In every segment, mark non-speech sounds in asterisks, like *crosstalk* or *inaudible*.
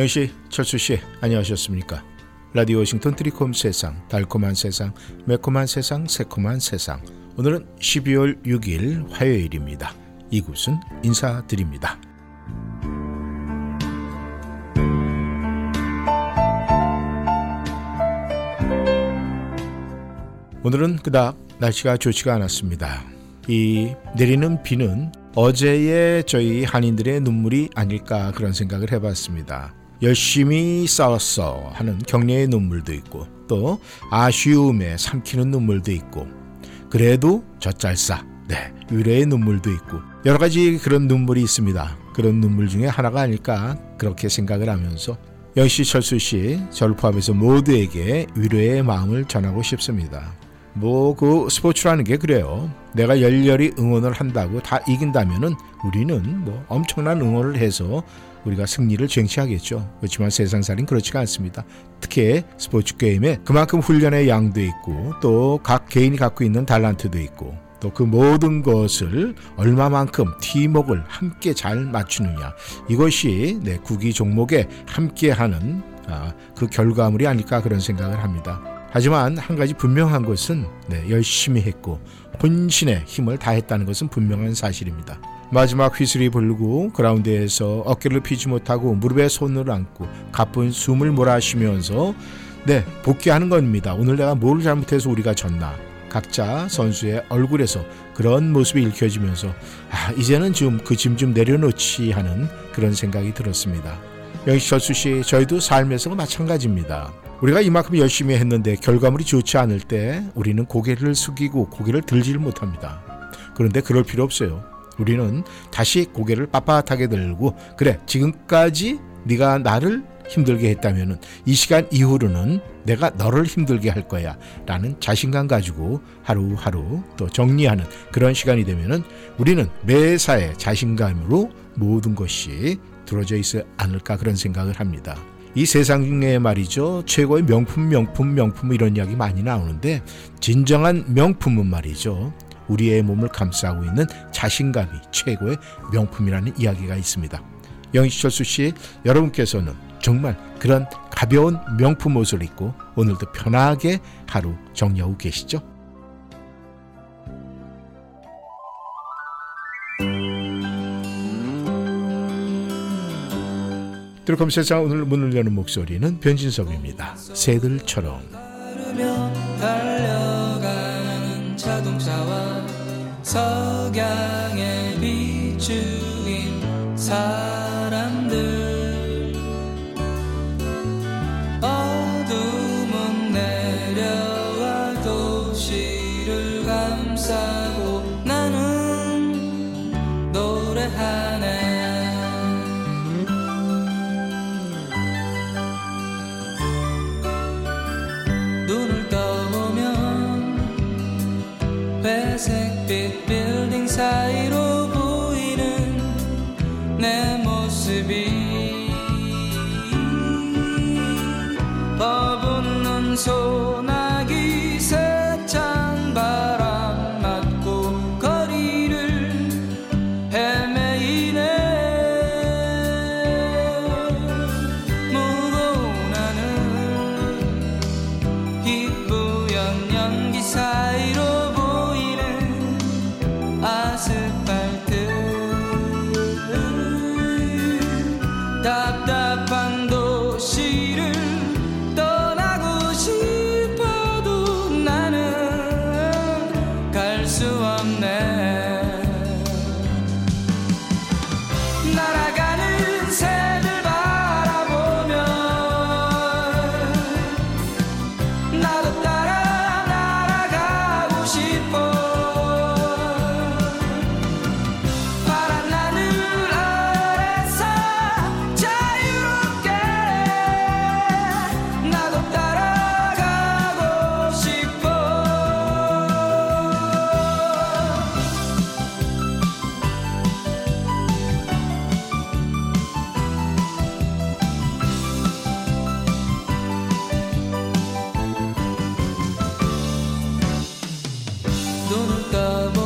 영씨, 철수씨, 안녕하셨습니까? 라디오 워싱턴 트리콤 세상, 달콤한 세상, 매콤한 세상, 새콤한 세상. 오늘은 12월 6일 화요일입니다. 이곳은 인사드립니다. 오늘은 그닥 날씨가 좋지가 않았습니다. 이 내리는 비는 어제의 저희 한인들의 눈물이 아닐까 그런 생각을 해봤습니다. 열심히 싸웠어 하는 격려의 눈물도 있고 또 아쉬움에 삼키는 눈물도 있고 그래도 젖잘싸 네 위로의 눈물도 있고 여러 가지 그런 눈물이 있습니다. 그런 눈물 중에 하나가 아닐까 그렇게 생각을 하면서 영시 철수 씨 저를 포함해서 모두에게 위로의 마음을 전하고 싶습니다. 뭐 그 스포츠라는 게 그래요. 내가 열렬히 응원을 한다고 다 이긴다면은 우리는 뭐 엄청난 응원을 해서 우리가 승리를 쟁취하겠죠. 그렇지만 세상살인 그렇지가 않습니다. 특히 스포츠 게임에 그만큼 훈련의 양도 있고 또 각 개인이 갖고 있는 달란트도 있고 또 그 모든 것을 얼마만큼 팀웍을 함께 잘 맞추느냐 이것이 내 구기 종목에 함께하는 아, 그 결과물이 아닐까 그런 생각을 합니다. 하지만 한 가지 분명한 것은 네, 열심히 했고 본신의 힘을 다했다는 것은 분명한 사실입니다. 마지막 휘슬이 불고 그라운드에서 어깨를 피지 못하고 무릎에 손을 얹고 가쁜 숨을 몰아쉬면서 네 복귀하는 겁니다. 오늘 내가 뭘 잘못해서 우리가 졌나 각자 선수의 얼굴에서 그런 모습이 읽혀지면서 아 이제는 좀 그 짐 좀 내려놓지 하는 그런 생각이 들었습니다. 영희 철수 씨 저희도 삶에서 마찬가지입니다. 우리가 이만큼 열심히 했는데 결과물이 좋지 않을 때 우리는 고개를 숙이고 고개를 들지를 못합니다. 그런데 그럴 필요 없어요. 우리는 다시 고개를 빳빳하게 들고 그래 지금까지 네가 나를 힘들게 했다면은 이 시간 이후로는 내가 너를 힘들게 할 거야 라는 자신감 가지고 하루하루 또 정리하는 그런 시간이 되면은 우리는 매사에 자신감으로 모든 것이 들어져 있지 않을까 그런 생각을 합니다. 이 세상 중에 말이죠. 최고의 명품, 명품, 명품 이런 이야기 많이 나오는데 진정한 명품은 말이죠. 우리의 몸을 감싸고 있는 자신감이 최고의 명품이라는 이야기가 있습니다. 영희철수 씨, 여러분께서는 정말 그런 가벼운 명품 옷을 입고 오늘도 편하게 하루 정리하고 계시죠? 드럼 세상 오늘 문을 여는 목소리는 변진섭입니다. 새들처럼 달려가는 자동차와 석양에 비추인 사 cờ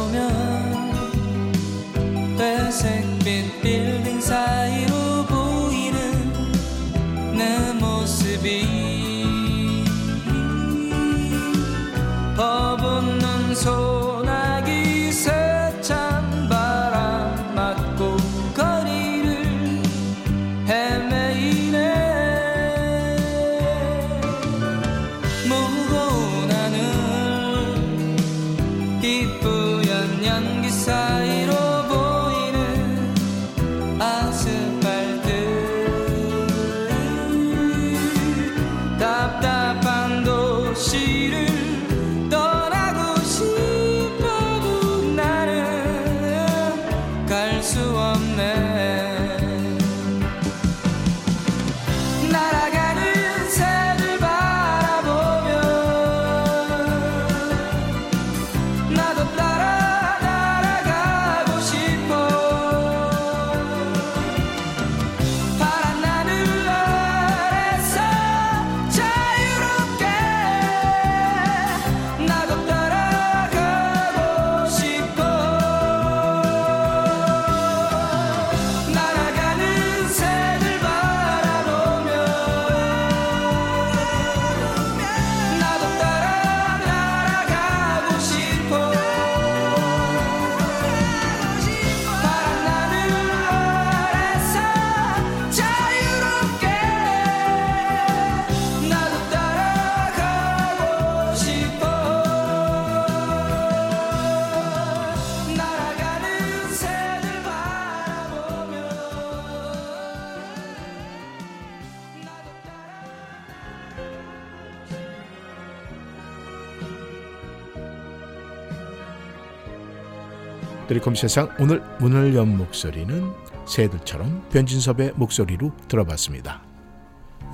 드리콤 세상 오늘 문을 연 목소리는 새들처럼 변진섭의 목소리로 들어봤습니다.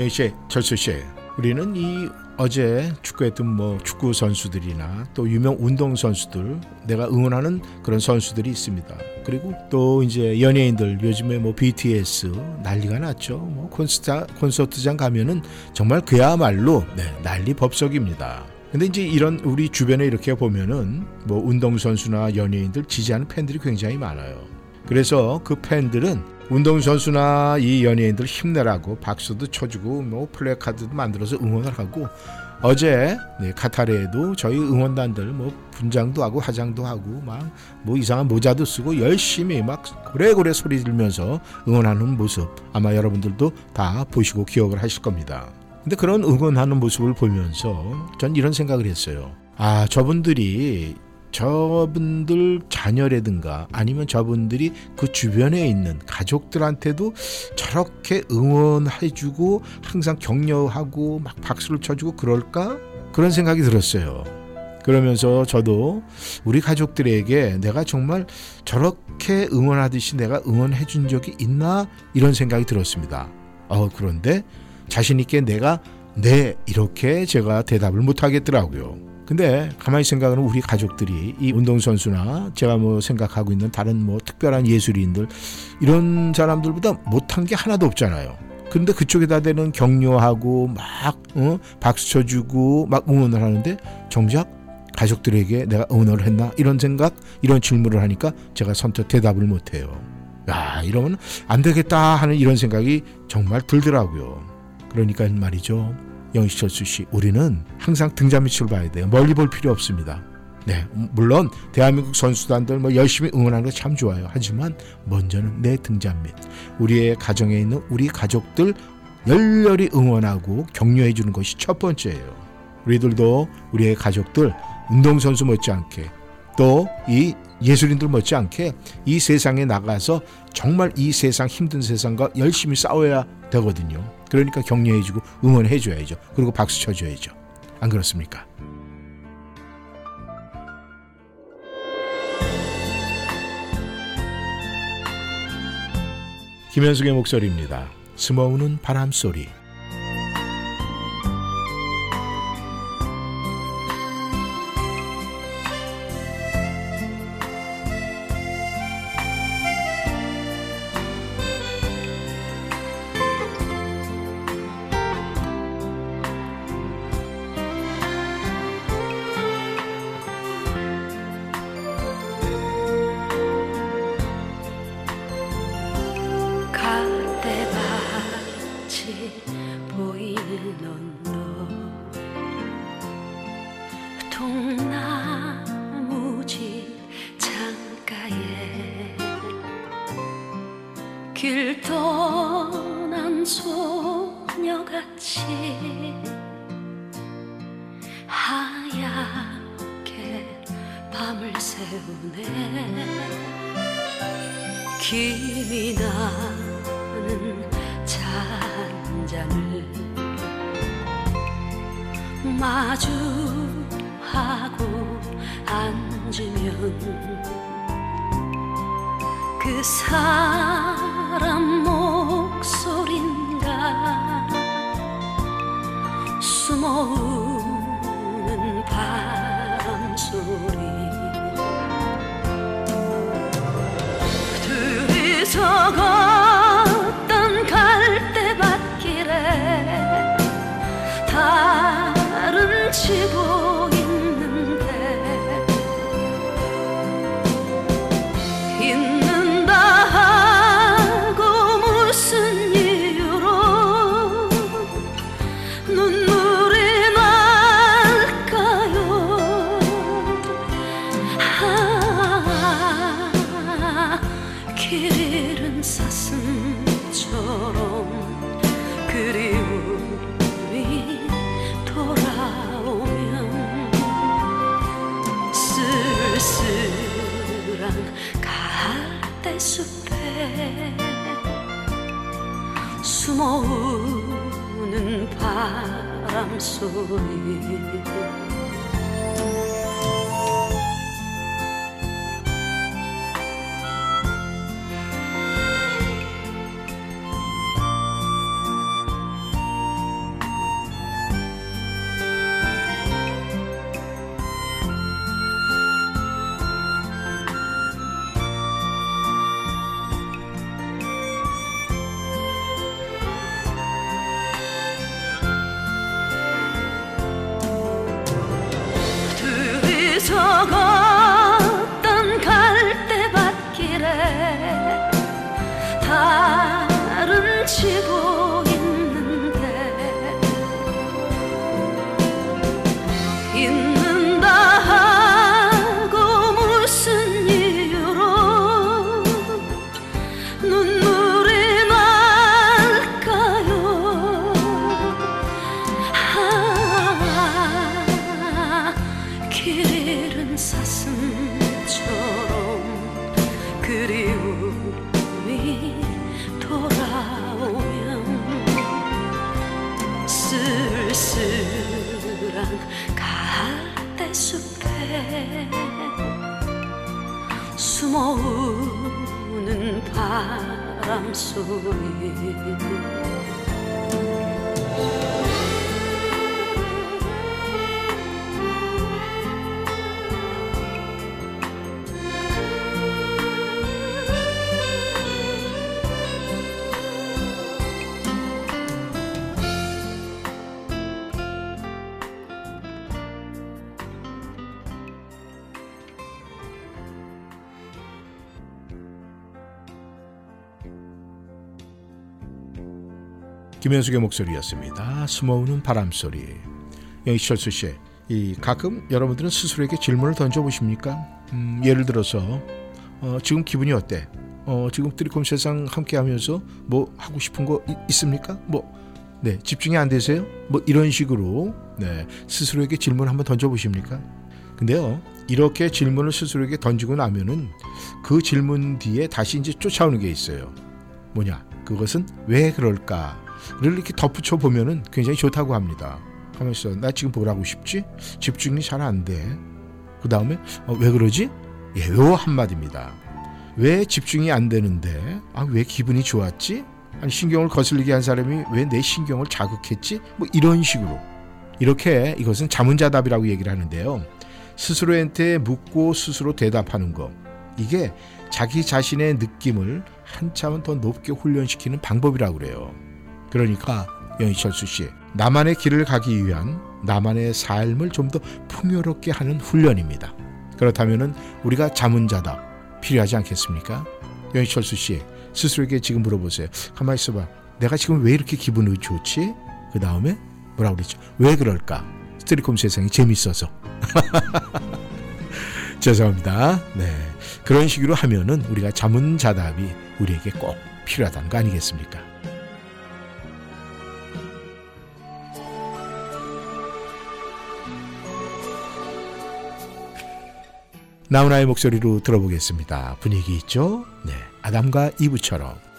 영씨, 철수 씨, 우리는 이 어제 축구했던 뭐 축구 선수들이나 또 유명 운동 선수들 내가 응원하는 그런 선수들이 있습니다. 그리고 또 이제 연예인들 요즘에 뭐 BTS 난리가 났죠. 뭐 콘서트 콘서트장 가면은 정말 그야말로 네, 난리 법석입니다. 근데 이제 이런 우리 주변에 이렇게 보면은 뭐 운동선수나 연예인들 지지하는 팬들이 굉장히 많아요. 그래서 그 팬들은 운동선수나 이 연예인들 힘내라고 박수도 쳐주고 뭐 플래카드도 만들어서 응원을 하고 어제 네, 카타르에도 저희 응원단들 뭐 분장도 하고 화장도 하고 막 뭐 이상한 모자도 쓰고 열심히 막 고래고래 소리 들면서 응원하는 모습 아마 여러분들도 다 보시고 기억을 하실 겁니다. 근데 그런 응원하는 모습을 보면서 전 이런 생각을 했어요. 아, 저분들이 저분들 자녀라든가 아니면 저분들이 그 주변에 있는 가족들한테도 저렇게 응원해주고 항상 격려하고 막 박수를 쳐주고 그럴까? 그런 생각이 들었어요. 그러면서 저도 우리 가족들에게 내가 정말 저렇게 응원하듯이 내가 응원해 준 적이 있나? 이런 생각이 들었습니다. 어, 그런데 자신 있게 내가 네, 이렇게 제가 대답을 못 하겠더라고요. 근데 가만히 생각하면 우리 가족들이 이 운동선수나 제가 뭐 생각하고 있는 다른 뭐 특별한 예술인들 이런 사람들보다 못한 게 하나도 없잖아요. 근데 그쪽에다 대는 격려하고 막 어? 박수 쳐주고 막 응원을 하는데 정작 가족들에게 내가 응원을 했나 이런 생각 이런 질문을 하니까 제가 선뜻 대답을 못해요. 야 이러면 안 되겠다 하는 이런 생각이 정말 들더라고요. 그러니까 말이죠. 영희철수 씨, 우리는 항상 등잔 밑을 봐야 돼요. 멀리 볼 필요 없습니다. 네, 물론 대한민국 선수단들 뭐 열심히 응원하는 거 참 좋아요. 하지만 먼저는 내 등잔 밑, 우리의 가정에 있는 우리 가족들 열렬히 응원하고 격려해 주는 것이 첫 번째예요. 우리들도 우리의 가족들 운동선수 못지않게 또 이 예술인들 못지않게 이 세상에 나가서 정말 이 세상 힘든 세상과 열심히 싸워야 되거든요. 그러니까 격려해주고 응원해줘야죠. 그리고 박수 쳐줘야죠. 안 그렇습니까? 김현숙의 목소리입니다. 스머우는 바람 소리. 마주하고 앉으면 그 사람 목소린가? 숨어오는 바람 소리 바 김현숙의 목소리였습니다. 숨어오는 바람 소리. 영희철수 씨, 이 가끔 여러분들은 스스로에게 질문을 던져 보십니까? 음, 예를 들어서 어, 지금 기분이 어때? 어, 지금 트리콤 세상 함께하면서 뭐 하고 싶은 거 이- 있습니까? 뭐 네, 집중이 안 되세요? 뭐 이런 식으로 네, 스스로에게 질문 한번 던져 보십니까? 근데요, 이렇게 질문을 스스로에게 던지고 나면은 그 질문 뒤에 다시 이제 쫓아오는 게 있어요. 뭐냐? 그것은 왜 그럴까 를 이렇게 덧붙여 보면은 굉장히 좋다고 합니다. 하면서 나 지금 뭘 하고 싶지? 집중이 잘 안 돼. 그 다음에 어, 왜 그러지? 예, 요 한마디입니다. 왜 집중이 안 되는데? 아, 왜 기분이 좋았지? 아니 신경을 거슬리게 한 사람이 왜 내 신경을 자극했지? 뭐 이런 식으로 이렇게 이것은 자문자답이라고 얘기를 하는데요. 스스로한테 묻고 스스로 대답하는 거 이게 자기 자신의 느낌을 한참은 더 높게 훈련시키는 방법이라고 그래요. 그러니까 영희철수 씨 나만의 길을 가기 위한 나만의 삶을 좀 더 풍요롭게 하는 훈련입니다. 그렇다면은 우리가 자문자답 필요하지 않겠습니까? 영희철수 씨 스스로에게 지금 물어보세요. 가만 있어봐. 내가 지금 왜 이렇게 기분이 좋지? 그 다음에 뭐라고 그랬죠? 왜 그럴까? 스트리콤 세상이 재밌어서. *laughs* 죄송합니다. 네. 그런 식으로 하면은 우리가 자문자답이 우리에게 꼭 필요하다는 거 아니겠습니까? 나훈아의 목소리로 들어보겠습니다. 분위기 있죠? 네. 아담과 이브처럼.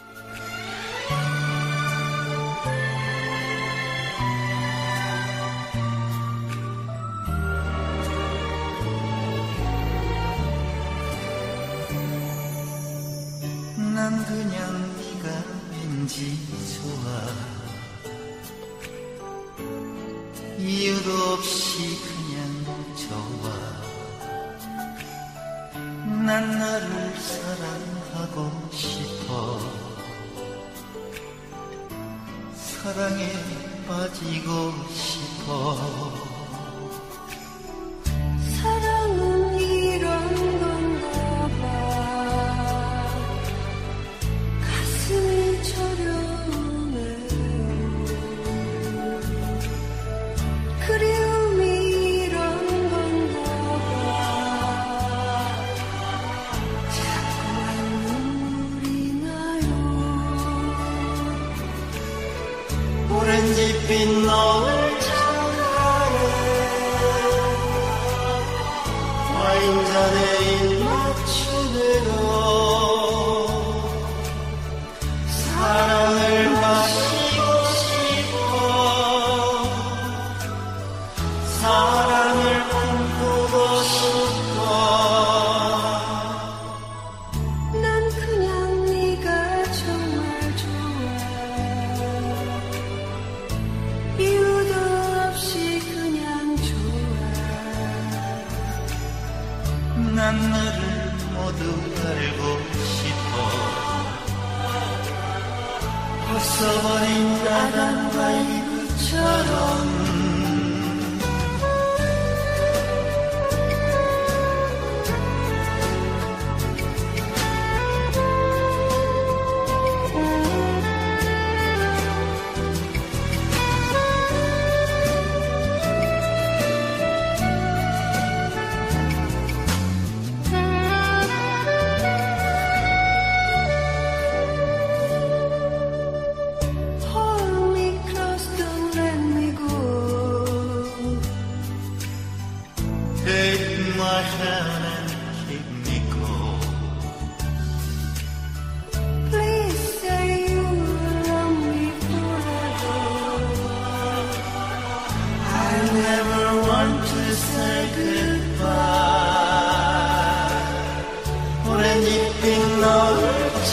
오렌지빛 너울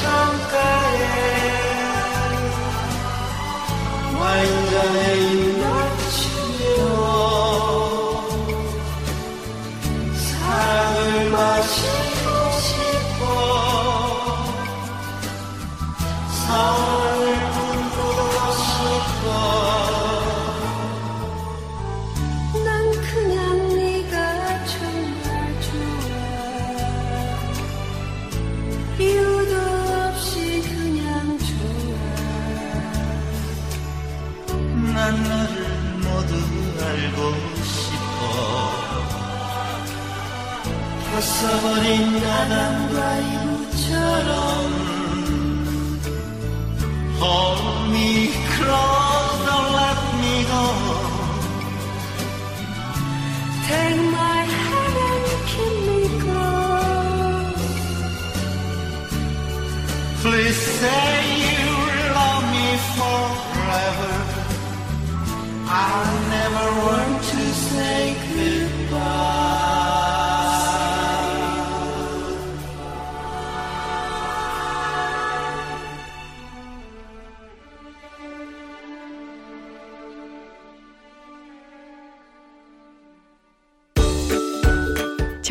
창가 아담과 이브처럼 Hold me close, don't let me go Take my hand and keep me close Please say you love me forever I never want to say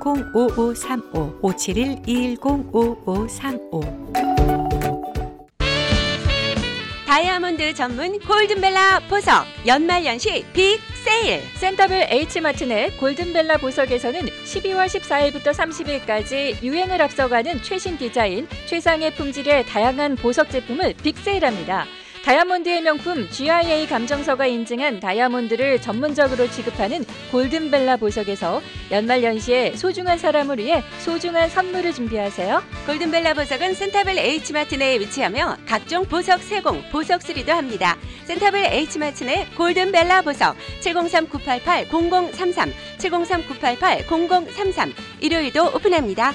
571-210-5535 571-210-5535 다이아몬드 전문 골든벨라 보석 연말연시 빅 세일 센터빌 H마트 내 골든벨라 보석에서는 12월 14일부터 30일까지 유행을 앞서가는 최신 디자인, 최상의 품질의 다양한 보석 제품을 빅세일합니다. 다이아몬드의 명품 GIA 감정서가 인증한 다이아몬드를 전문적으로 취급하는 골든벨라 보석에서 연말연시에 소중한 사람을 위해 소중한 선물을 준비하세요. 골든벨라 보석은 센터빌 H마트 내에 위치하며 각종 보석 세공, 보석 수리도 합니다. 센터빌 H마트 내 골든벨라 보석 703-988-0033 703-988-0033 일요일도 오픈합니다.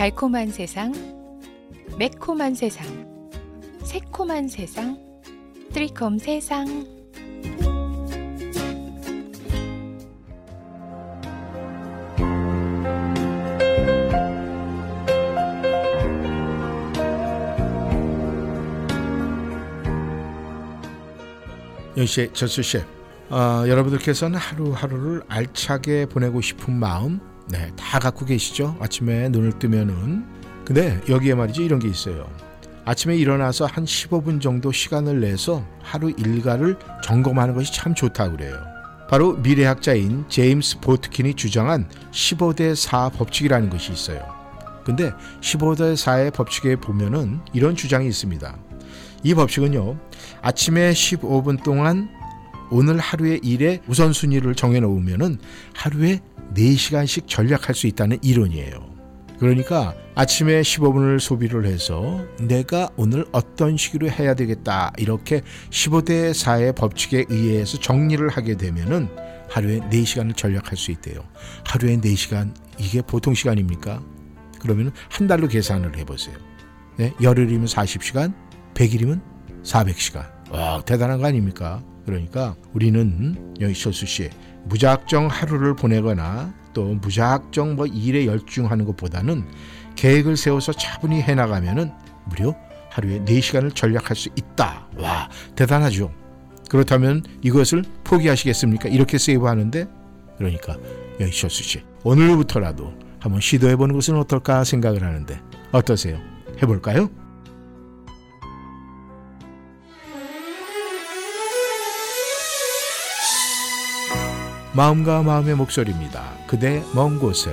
달콤한 세상, 매콤한 세상, 새콤한 세상, 트리콤 세상. 연씨, 저수씨, 어, 여러분들께서는 하루하루를 알차게 보내고 싶은 마음, 네, 다 갖고 계시죠? 아침에 눈을 뜨면은. 근데 여기에 말이죠, 이런 게 있어요. 아침에 일어나서 한 15분 정도 시간을 내서 하루 일과를 점검하는 것이 참 좋다고 그래요. 바로 미래학자인 제임스 보트킨이 주장한 15대 4 법칙이라는 것이 있어요. 근데 15대 4의 법칙에 보면은 이런 주장이 있습니다. 이 법칙은요, 아침에 15분 동안 오늘 하루의 일의 우선순위를 정해 놓으면은 하루에 4시간씩 전략할 수 있다는 이론이에요. 그러니까 아침에 15분을 소비를 해서 내가 오늘 어떤 식으로 해야 되겠다 이렇게 15대 4의 법칙에 의해서 정리를 하게 되면은 하루에 4시간을 전략할 수 있대요. 하루에 4시간 이게 보통 시간입니까? 그러면 한 달로 계산을 해보세요. 네? 열흘이면 40시간, 100일이면 400시간. 와 대단한 거 아닙니까? 그러니까 우리는 여기 철수 씨 무작정 하루를 보내거나 또 무작정 뭐 일에 열중하는 것보다는 계획을 세워서 차분히 해나가면은 무려 하루에 4시간을 전략할 수 있다. 와 대단하죠. 그렇다면 이것을 포기하시겠습니까? 이렇게 세이브하는데 그러니까 여기 철수 씨 오늘부터라도 한번 시도해보는 것은 어떨까 생각을 하는데 어떠세요? 해볼까요? 마음과 마음의 목소리입니다. 그대 먼 곳에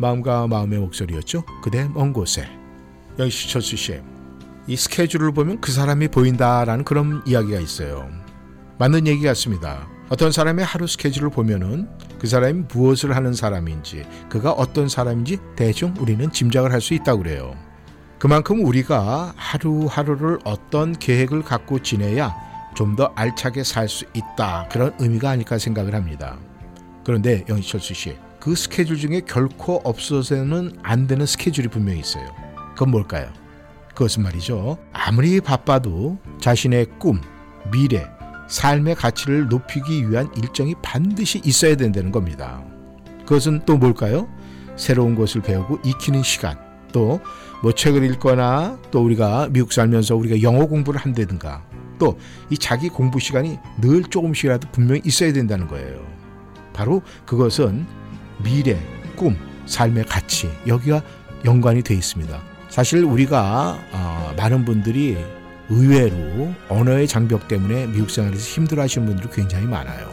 마음과 마음의 목소리였죠. 그대 먼 곳에. 여기 철수 씨. 이 스케줄을 보면 그 사람이 보인다라는 그런 이야기가 있어요. 맞는 얘기 같습니다. 어떤 사람의 하루 스케줄을 보면은 그 사람이 무엇을 하는 사람인지, 그가 어떤 사람인지 대충 우리는 짐작을 할 수 있다고 그래요. 그만큼 우리가 하루하루를 어떤 계획을 갖고 지내야 좀 더 알차게 살 수 있다. 그런 의미가 아닐까 생각을 합니다. 그런데 영희철수 씨, 그 스케줄 중에 결코 없어서는 안 되는 스케줄이 분명히 있어요. 그건 뭘까요? 그것은 말이죠. 아무리 바빠도 자신의 꿈, 미래, 삶의 가치를 높이기 위한 일정이 반드시 있어야 된다는 겁니다. 그것은 또 뭘까요? 새로운 것을 배우고 익히는 시간, 또 뭐 책을 읽거나 또 우리가 미국 살면서 우리가 영어 공부를 한다든가 또 이 자기 공부 시간이 늘 조금씩이라도 분명히 있어야 된다는 거예요. 바로 그것은 미래, 꿈, 삶의 가치 여기가 연관이 돼 있습니다. 사실 우리가 어, 많은 분들이 의외로 언어의 장벽 때문에 미국 생활에서 힘들어하시는 분들이 굉장히 많아요.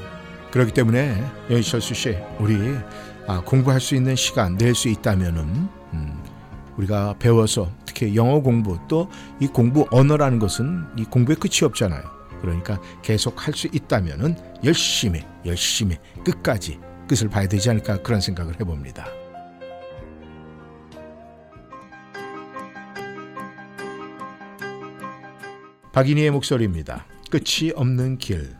그렇기 때문에 여기철수 씨, 우리 아, 공부할 수 있는 시간 낼 수 있다면은 음, 우리가 배워서 특히 영어 공부 또 이 공부 언어라는 것은 이 공부에 끝이 없잖아요. 그러니까 계속 할 수 있다면은 열심히 열심히 끝까지 끝을 봐야 되지 않을까 그런 생각을 해봅니다. 박인희의 목소리입니다. 끝이 없는 길.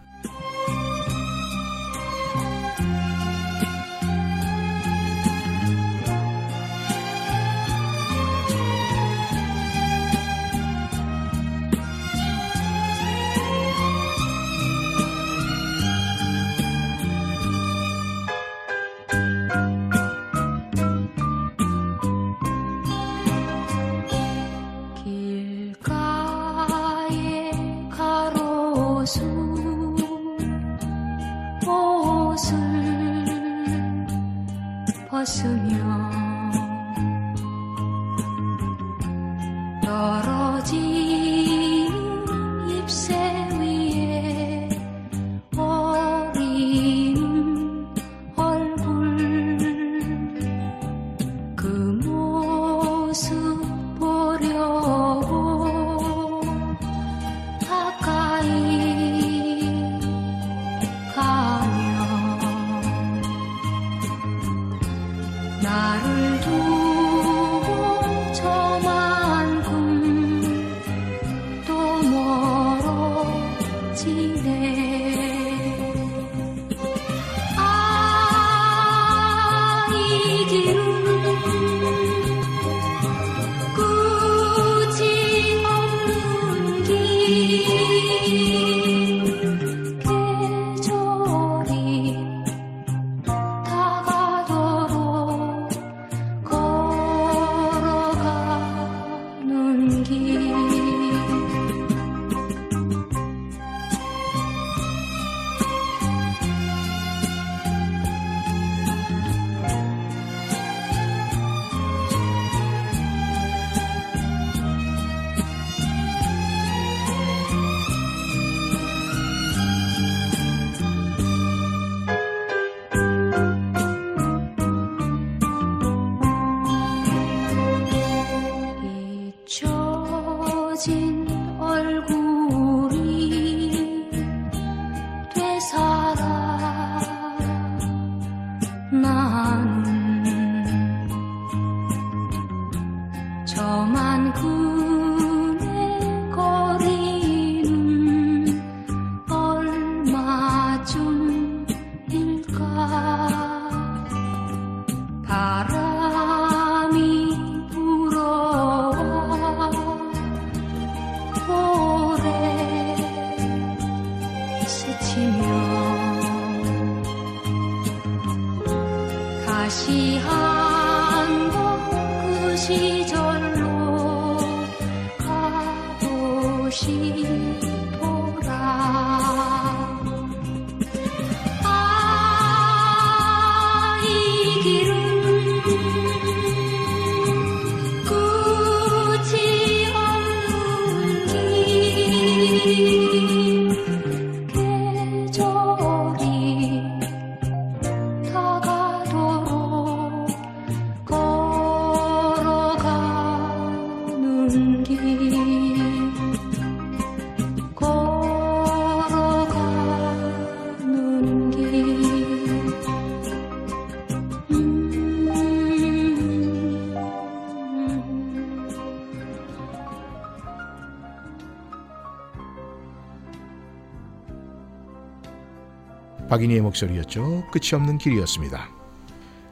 박인희의 목소리였죠. 끝이 없는 길이었습니다.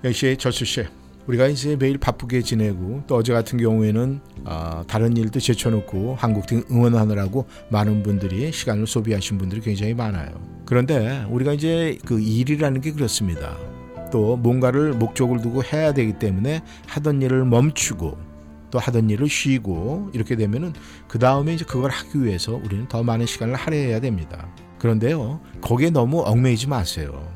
역시 절수 씨, 우리가 이제 매일 바쁘게 지내고 또 어제 같은 경우에는 아, 다른 일도 제쳐놓고 한국팀 응원하느라고 많은 분들이 시간을 소비하신 분들이 굉장히 많아요. 그런데 우리가 이제 그 일이라는 게 그렇습니다. 또 뭔가를 목적을 두고 해야 되기 때문에 하던 일을 멈추고 또 하던 일을 쉬고 이렇게 되면은 그 다음에 이제 그걸 하기 위해서 우리는 더 많은 시간을 할애해야 됩니다. 그런데요, 거기에 너무 얽매이지 마세요.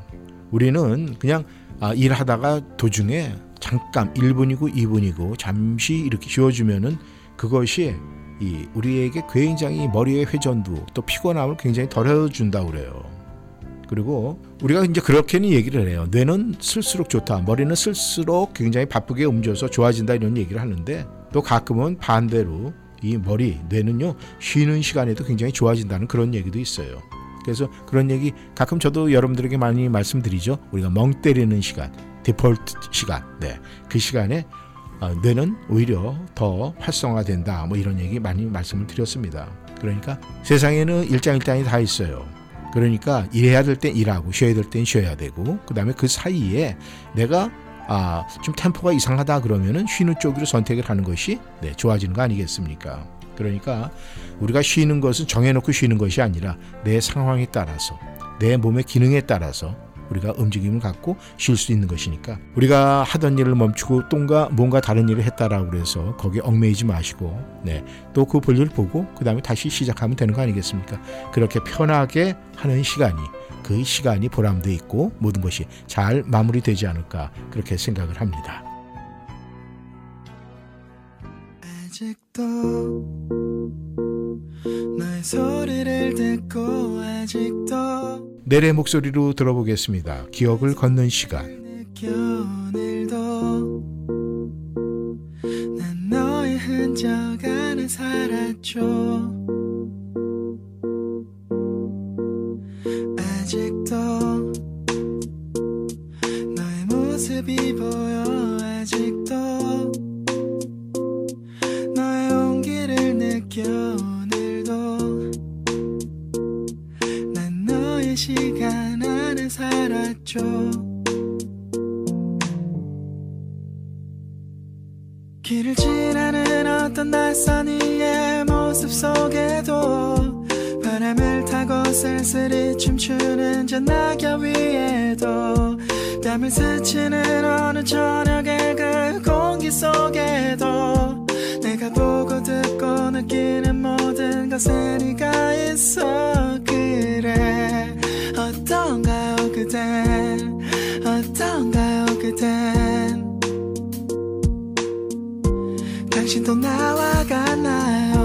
우리는 그냥 아, 일하다가 도중에 잠깐 1분이고 2분이고 잠시 이렇게 쉬어주면은 그것이 이 우리에게 굉장히 머리의 회전도 또 피곤함을 굉장히 덜어준다고 그래요. 그리고 우리가 이제 그렇게는 얘기를 해요. 뇌는 쓸수록 좋다. 머리는 쓸수록 굉장히 바쁘게 움직여서 좋아진다 이런 얘기를 하는데 또 가끔은 반대로 이 머리, 뇌는요 쉬는 시간에도 굉장히 좋아진다는 그런 얘기도 있어요. 그래서 그런 얘기 가끔 저도 여러분들에게 많이 말씀드리죠. 우리가 멍 때리는 시간, 디폴트 시간, 네, 그 시간에 어, 뇌는 오히려 더 활성화된다. 뭐 이런 얘기 많이 말씀을 드렸습니다. 그러니까 세상에는 일장일단이 다 있어요. 그러니까 일해야 될 땐 일하고 쉬어야 될 땐 쉬어야 되고 그다음에 그 사이에 내가 아, 좀 템포가 이상하다 그러면은 쉬는 쪽으로 선택을 하는 것이 네, 좋아지는 거 아니겠습니까? 그러니까 우리가 쉬는 것은 정해놓고 쉬는 것이 아니라 내 상황에 따라서 내 몸의 기능에 따라서 우리가 움직임을 갖고 쉴 수 있는 것이니까 우리가 하던 일을 멈추고 똥가 뭔가 다른 일을 했다라고 그래서 거기에 얽매이지 마시고 네, 또 그 볼일 보고 그 다음에 다시 시작하면 되는 거 아니겠습니까? 그렇게 편하게 하는 시간이 그 시간이 보람도 있고 모든 것이 잘 마무리되지 않을까 그렇게 생각을 합니다. 아직도 너의 소리를 듣고 아직도 내래 목소리로 들어보겠습니다. 기억을 걷는 시간. 난 너의 흔적 안에 살았죠 아직도 너의 모습이 보여 아직 길을 지나는 어떤 낯선 이의 모습 속에도 바람을 타고 쓸쓸히 춤추는 저 낙엽 위에도 땀을 스치는 어느 저녁의 그 공기 속에도 내가 보고 듣고 느끼는 모든 것에 네가 있어 그래. 어떤가요 그댄 어떤가요 그댄 당신도 나와 같나요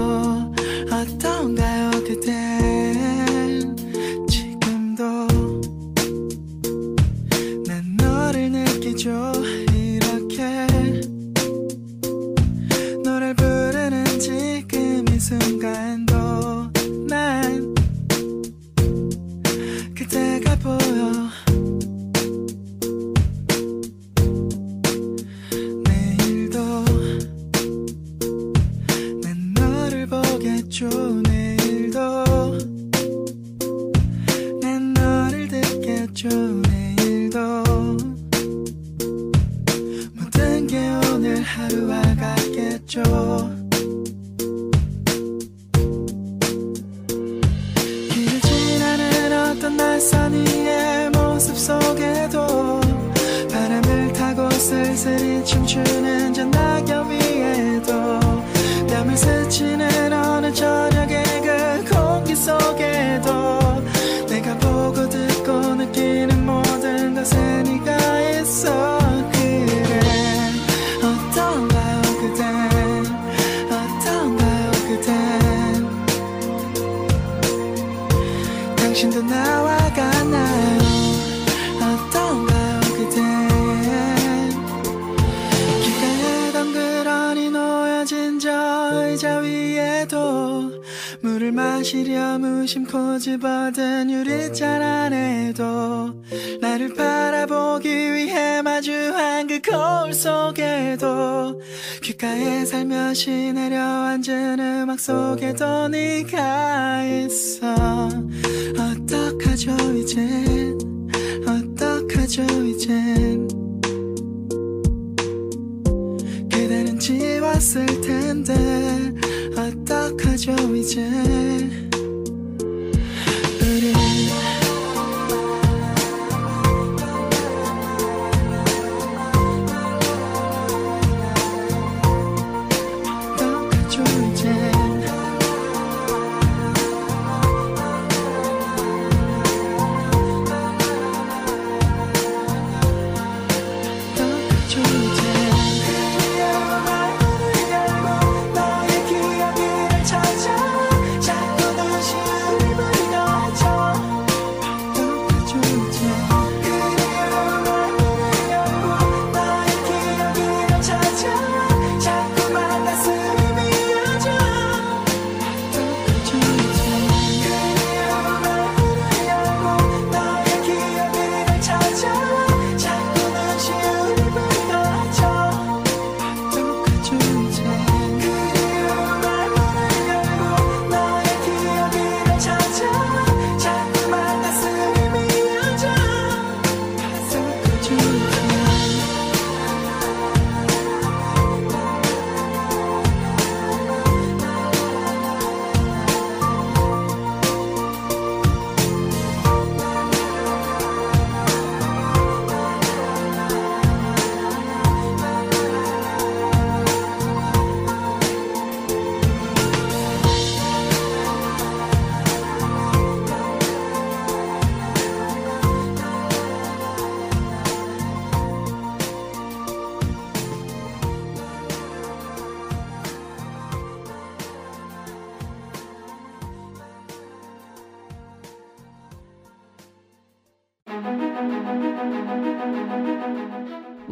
하루가 같겠죠 마시려 무심코 집어든 유리잔 안에도 나를 바라보기 위해 마주한 그 거울 속에도 귓가에 살며시 내려앉은 음악 속에도 네가 있어. 어떡하죠 이젠? 어떡하죠 이젠? 그대는 지웠을 텐데 어떡하죠 이제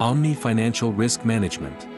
Omni Financial Risk Management.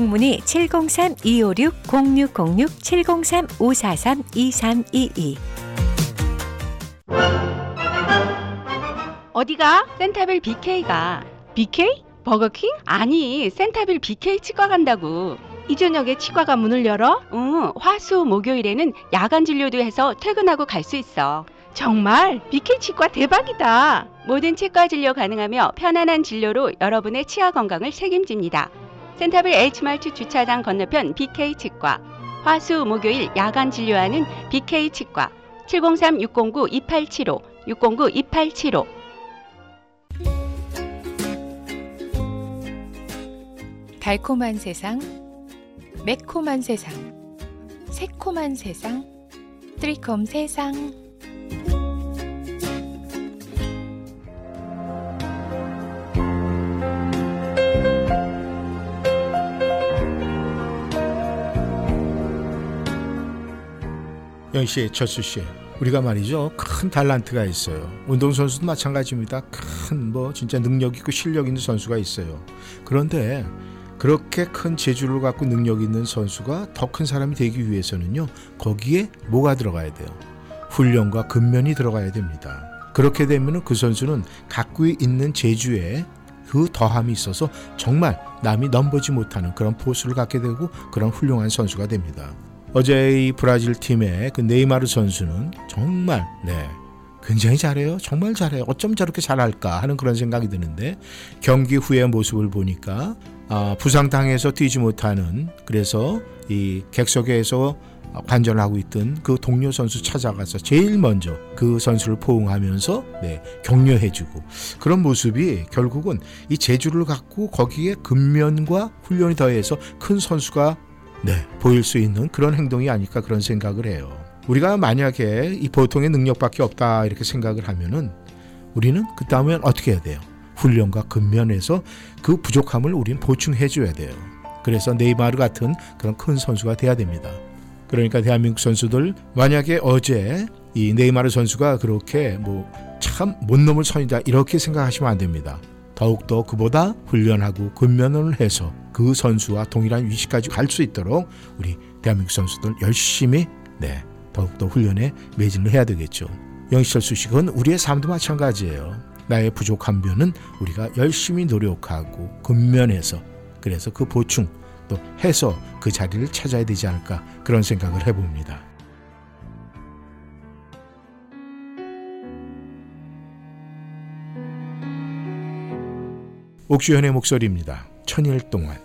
문의 703-256-0606 703-543-2322 어디가? 센타빌 BK가. BK? 버거킹? 아니, 센타빌 BK 치과 간다고. 이 저녁에 치과가 문을 열어? 응, 화수 목요일에는 야간 진료도 해서 퇴근하고 갈 수 있어. 정말? BK 치과 대박이다. 모든 치과 진료 가능하며 편안한 진료로 여러분의 치아 건강을 책임집니다. 센타빌 H마트 주차장 건너편 BK 치과. 화수 목요일 야간 진료하는 BK 치과. 703-609-2875, 609-2875. 달콤한 세상, 매콤한 세상, 새콤한 세상, 트리콤 세상. 영 씨, 철수 씨, 우리가 말이죠 큰 달란트가 있어요. 운동 선수도 마찬가지입니다. 큰 뭐 진짜 능력 있고 실력 있는 선수가 있어요. 그런데 그렇게 큰 재주를 갖고 능력 있는 선수가 더 큰 사람이 되기 위해서는요 거기에 뭐가 들어가야 돼요? 훈련과 근면이 들어가야 됩니다. 그렇게 되면 그 선수는 갖고 있는 재주에 그 더함이 있어서 정말 남이 넘보지 못하는 그런 포스를 갖게 되고 그런 훌륭한 선수가 됩니다. 어제 이 브라질 팀의 그 네이마르 선수는 정말 네 굉장히 잘해요. 정말 잘해요. 어쩜 저렇게 잘할까 하는 그런 생각이 드는데 경기 후의 모습을 보니까 아, 부상당해서 뛰지 못하는 그래서 이 객석에서 관전을 하고 있던 그 동료 선수 찾아가서 제일 먼저 그 선수를 포옹하면서 네, 격려해주고 그런 모습이 결국은 이 재주를 갖고 거기에 근면과 훈련이 더해서 큰 선수가 네, 보일 수 있는 그런 행동이 아닐까 그런 생각을 해요. 우리가 만약에 이 보통의 능력밖에 없다 이렇게 생각을 하면은 우리는 그 다음엔 어떻게 해야 돼요? 훈련과 근면에서 그 부족함을 우리는 보충해 줘야 돼요. 그래서 네이마르 같은 그런 큰 선수가 돼야 됩니다. 그러니까 대한민국 선수들 만약에 어제 이 네이마르 선수가 그렇게 뭐 참 못 넘을 선이다 이렇게 생각하시면 안 됩니다. 더욱더 그보다 훈련하고 근면을 해서 그 선수와 동일한 위치까지 갈 수 있도록 우리 대한민국 선수들 열심히 네 더욱더 훈련에 매진을 해야 되겠죠. 영시철 수식은 우리의 삶도 마찬가지예요. 나의 부족한 면은 우리가 열심히 노력하고 근면해서 그래서 그 보충 또 해서 그 자리를 찾아야 되지 않을까 그런 생각을 해봅니다. 옥주현의 목소리입니다. 천일 동안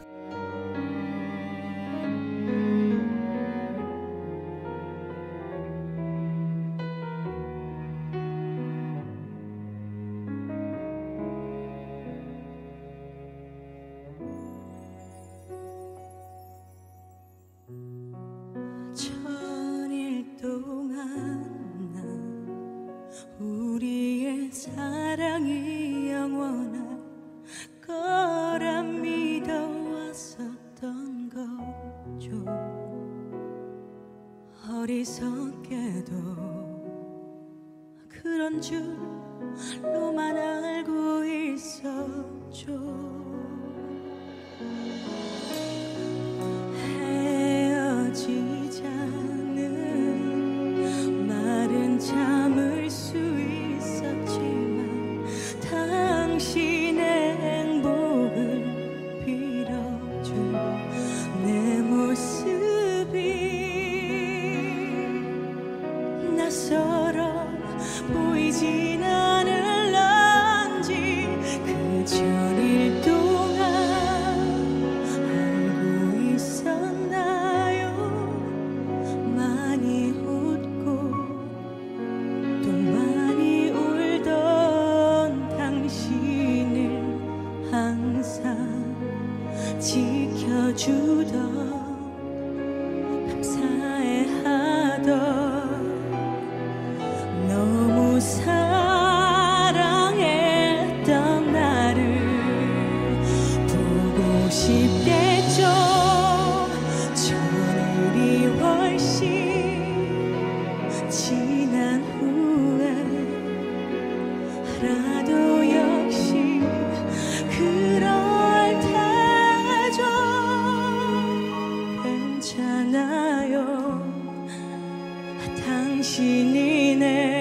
내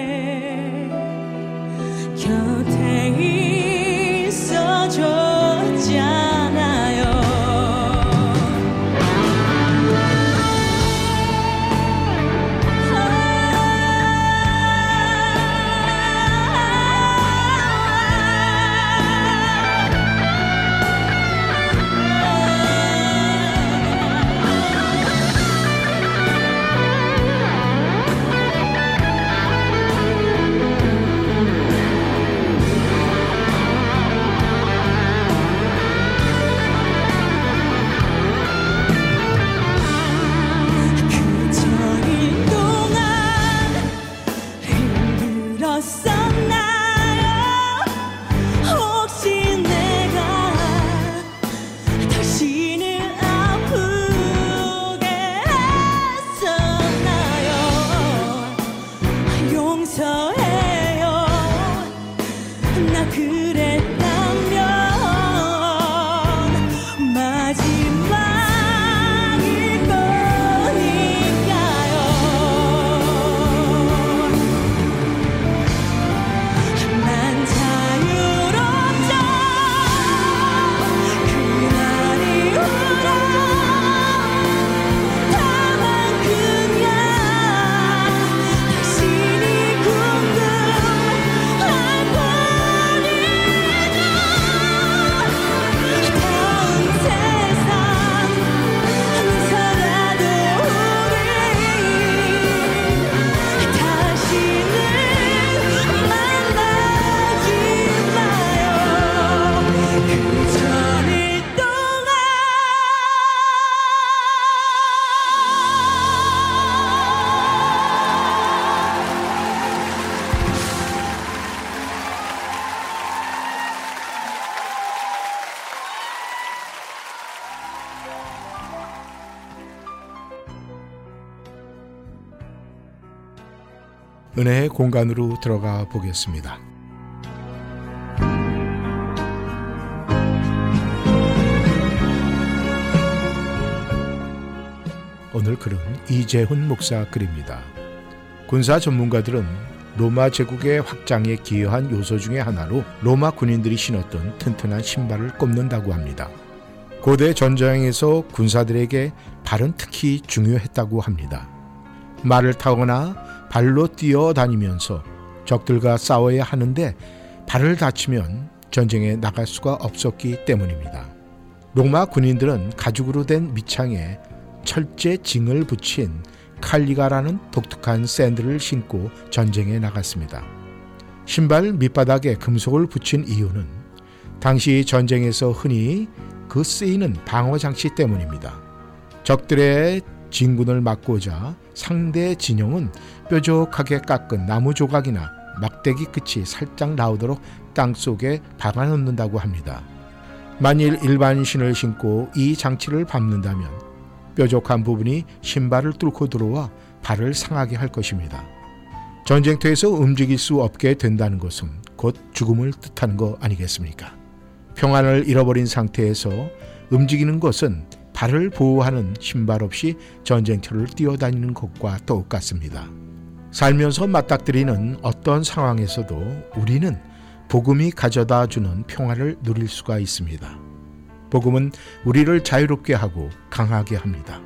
은혜의 공간으로 들어가 보겠습니다. 오늘 글은 이재훈 목사 글입니다. 군사 전문가들은 로마 제국의 확장에 기여한 요소 중의 하나로 로마 군인들이 신었던 튼튼한 신발을 꼽는다고 합니다. 고대 전쟁에서 군사들에게 발은 특히 중요했다고 합니다. 말을 타거나 발로 뛰어다니면서 적들과 싸워야 하는데 발을 다치면 전쟁에 나갈 수가 없었기 때문입니다. 로마 군인들은 가죽으로 된 밑창에 철제 징을 붙인 칼리가라는 독특한 샌들을 신고 전쟁에 나갔습니다. 신발 밑바닥에 금속을 붙인 이유는 당시 전쟁에서 흔히 그 쓰이는 방어 장치 때문입니다. 적들의 진군을 막고자 상대 진영은 뾰족하게 깎은 나무 조각이나 막대기 끝이 살짝 나오도록 땅 속에 박아놓는다고 합니다. 만일 일반 신을 신고 이 장치를 밟는다면 뾰족한 부분이 신발을 뚫고 들어와 발을 상하게 할 것입니다. 전쟁터에서 움직일 수 없게 된다는 것은 곧 죽음을 뜻하는 거 아니겠습니까? 평안을 잃어버린 상태에서 움직이는 것은 발을 보호하는 신발 없이 전쟁터를 뛰어다니는 것과 똑같습니다. 살면서 맞닥뜨리는 어떤 상황에서도 우리는 복음이 가져다 주는 평화를 누릴 수가 있습니다. 복음은 우리를 자유롭게 하고 강하게 합니다.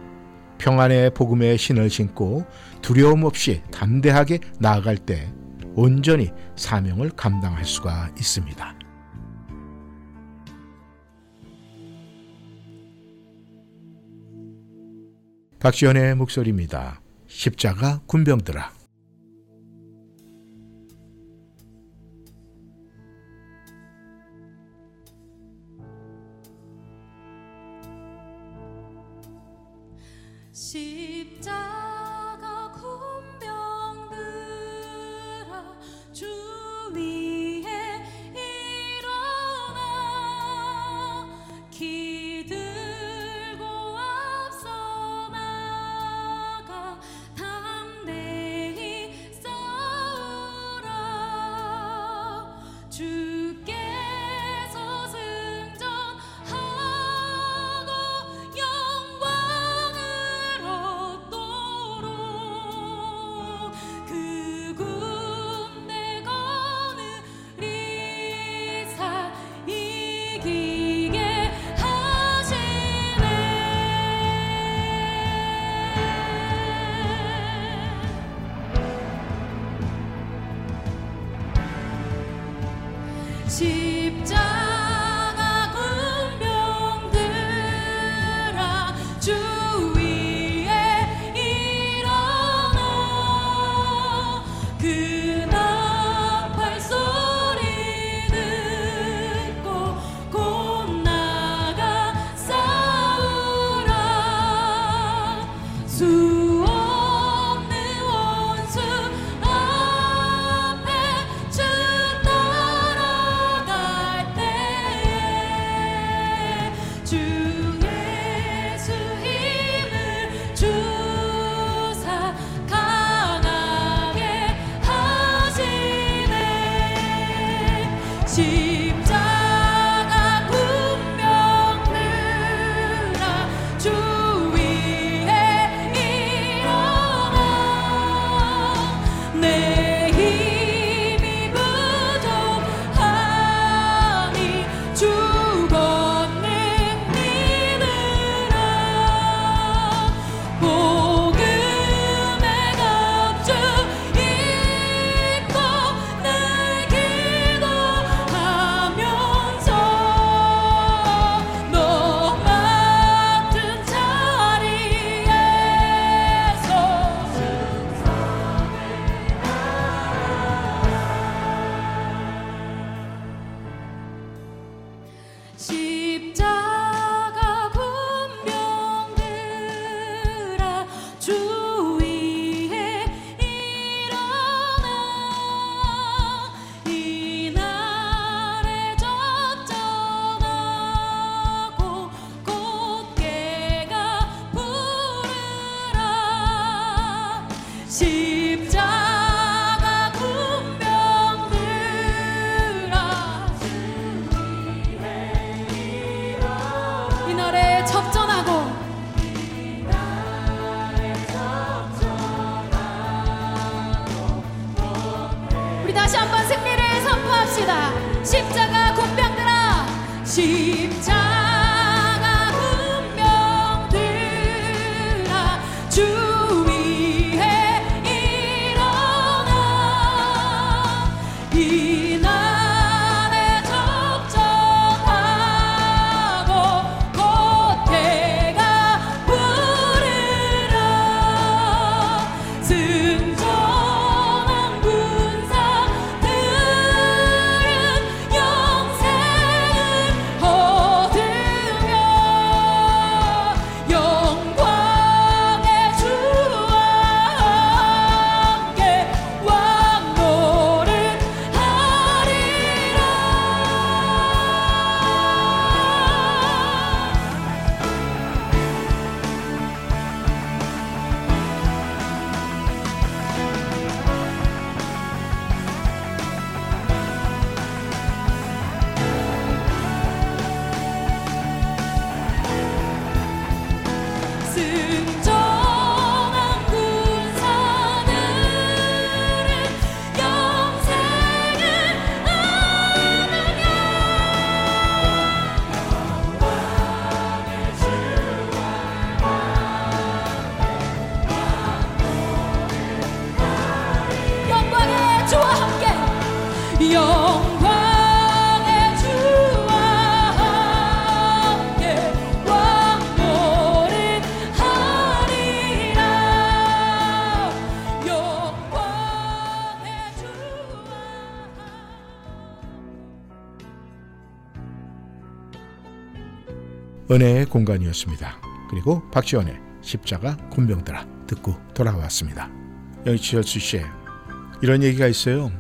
평안의 복음의 신을 신고 두려움 없이 담대하게 나아갈 때 온전히 사명을 감당할 수가 있습니다. 박시연의 목소리입니다. 십자가 군병들아. 우리 다시 한번 승리를 선포합시다. 십자가 군병들아, 십자 은혜의 공간이었습니다. 그리고 박지원의 십자가 군병들아 듣고 돌아왔습니다. 영치열수 씨 이런 얘기가 있어요.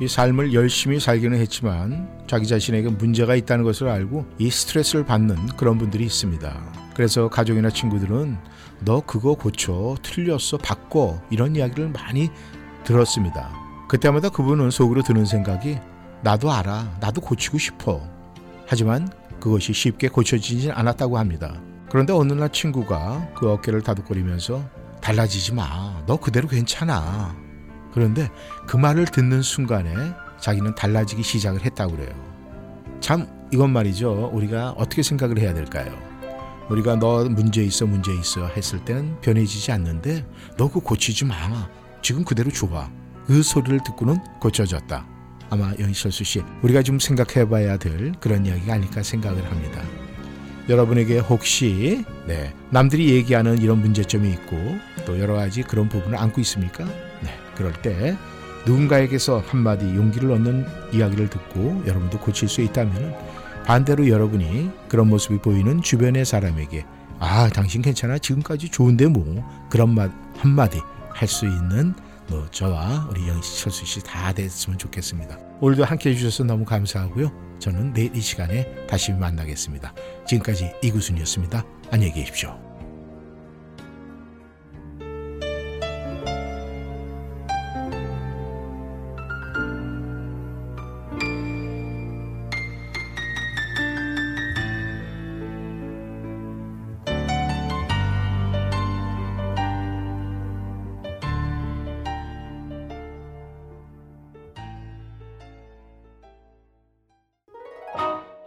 이 삶을 열심히 살기는 했지만 자기 자신에게 문제가 있다는 것을 알고 이 스트레스를 받는 그런 분들이 있습니다. 그래서 가족이나 친구들은 너 그거 고쳐 틀렸어 바꿔 이런 이야기를 많이 들었습니다. 그때마다 그분은 속으로 드는 생각이 나도 알아 나도 고치고 싶어 하지만 그것이 쉽게 고쳐지진 않았다고 합니다. 그런데 어느 날 친구가 그 어깨를 다독거리면서 달라지지 마. 너 그대로 괜찮아. 그런데 그 말을 듣는 순간에 자기는 달라지기 시작을 했다고 그래요. 참 이건 말이죠. 우리가 어떻게 생각을 해야 될까요? 우리가 너 문제 있어 문제 있어 했을 때는 변해지지 않는데 너 그거 고치지 마. 지금 그대로 좋아. 그 소리를 듣고는 고쳐졌다. 아마 연철수 씨 우리가 좀 생각해 봐야 될 그런 이야기가 아닐까 생각을 합니다. 여러분에게 혹시 네, 남들이 얘기하는 이런 문제점이 있고 또 여러 가지 그런 부분을 안고 있습니까? 네, 그럴 때 누군가에게서 한마디 용기를 얻는 이야기를 듣고 여러분도 고칠 수 있다면 반대로 여러분이 그런 모습이 보이는 주변의 사람에게 아 당신 괜찮아 지금까지 좋은데 뭐 그런 말 한마디 할 수 있는 뭐 저와 우리 영철수 씨 다 됐으면 좋겠습니다. 오늘도 함께 해 주셔서 너무 감사하고요. 저는 내일 이 시간에 다시 만나겠습니다. 지금까지 이구순이었습니다. 안녕히 계십시오.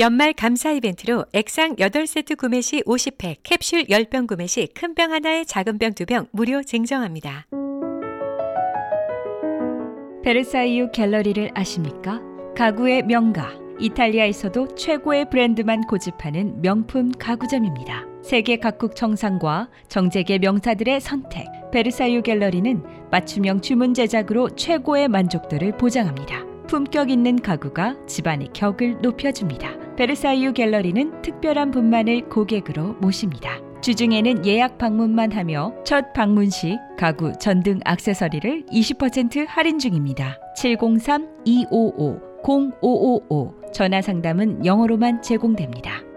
연말 감사 이벤트로 액상 8세트 구매 시 50팩, 캡슐 10병 구매 시 큰 병 하나에 작은 병 2병 무료 증정합니다. 베르사이유 갤러리를 아십니까? 가구의 명가. 이탈리아에서도 최고의 브랜드만 고집하는 명품 가구점입니다. 세계 각국 정상과 정재계 명사들의 선택. 베르사유 갤러리는 맞춤형 주문 제작으로 최고의 만족도를 보장합니다. 품격 있는 가구가 집안의 격을 높여줍니다. 베르사유 갤러리는 특별한 분만을 고객으로 모십니다. 주중에는 예약 방문만 하며 첫 방문 시 가구 전등 액세서리를 20% 할인 중입니다. 703-255-0555 전화 상담은 영어로만 제공됩니다.